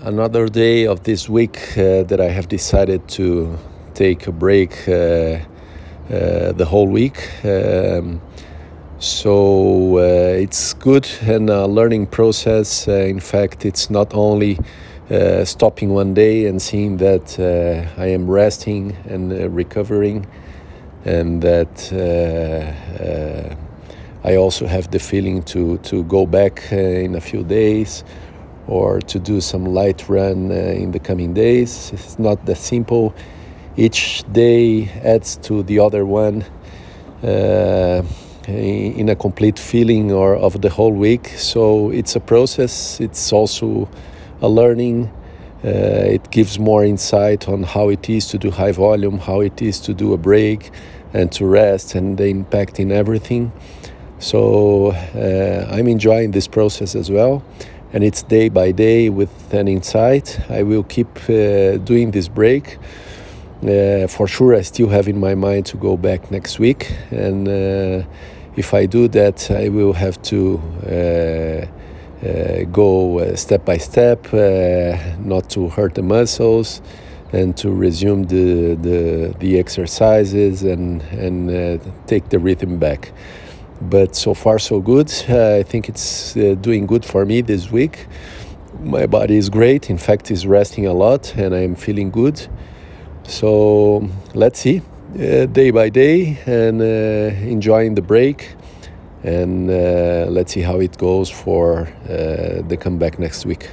another day of this week uh, that I have decided to take a break uh, uh, the whole week. Um, so uh, it's good and a learning process. Uh, in fact, it's not only uh, stopping one day and seeing that I am resting and recovering, and that I also have the feeling to, to go back in a few days or to do some light run uh, in the coming days. It's not that simple. Each day adds to the other one uh, in a complete feeling or of the whole week. So it's a process. It's also a learning. Uh, it gives more insight on how it is to do high volume, how it is to do a break, and to rest, and the impact in everything. So uh, I'm enjoying this process as well and it's day by day with an insight. I will keep uh, doing this break. Uh, for sure, I still have in my mind to go back next week, and uh, if I do that, I will have to uh, uh, go uh, step by step, not to hurt the muscles, and to resume the the, the exercises and and take the rhythm back but so far so good. Uh, I think it's uh, doing good for me this week. My body is great. In fact, is resting a lot, and I'm feeling good. So let's see, uh, day by day, and enjoying the break, and uh, let's see how it goes for uh, the comeback next week.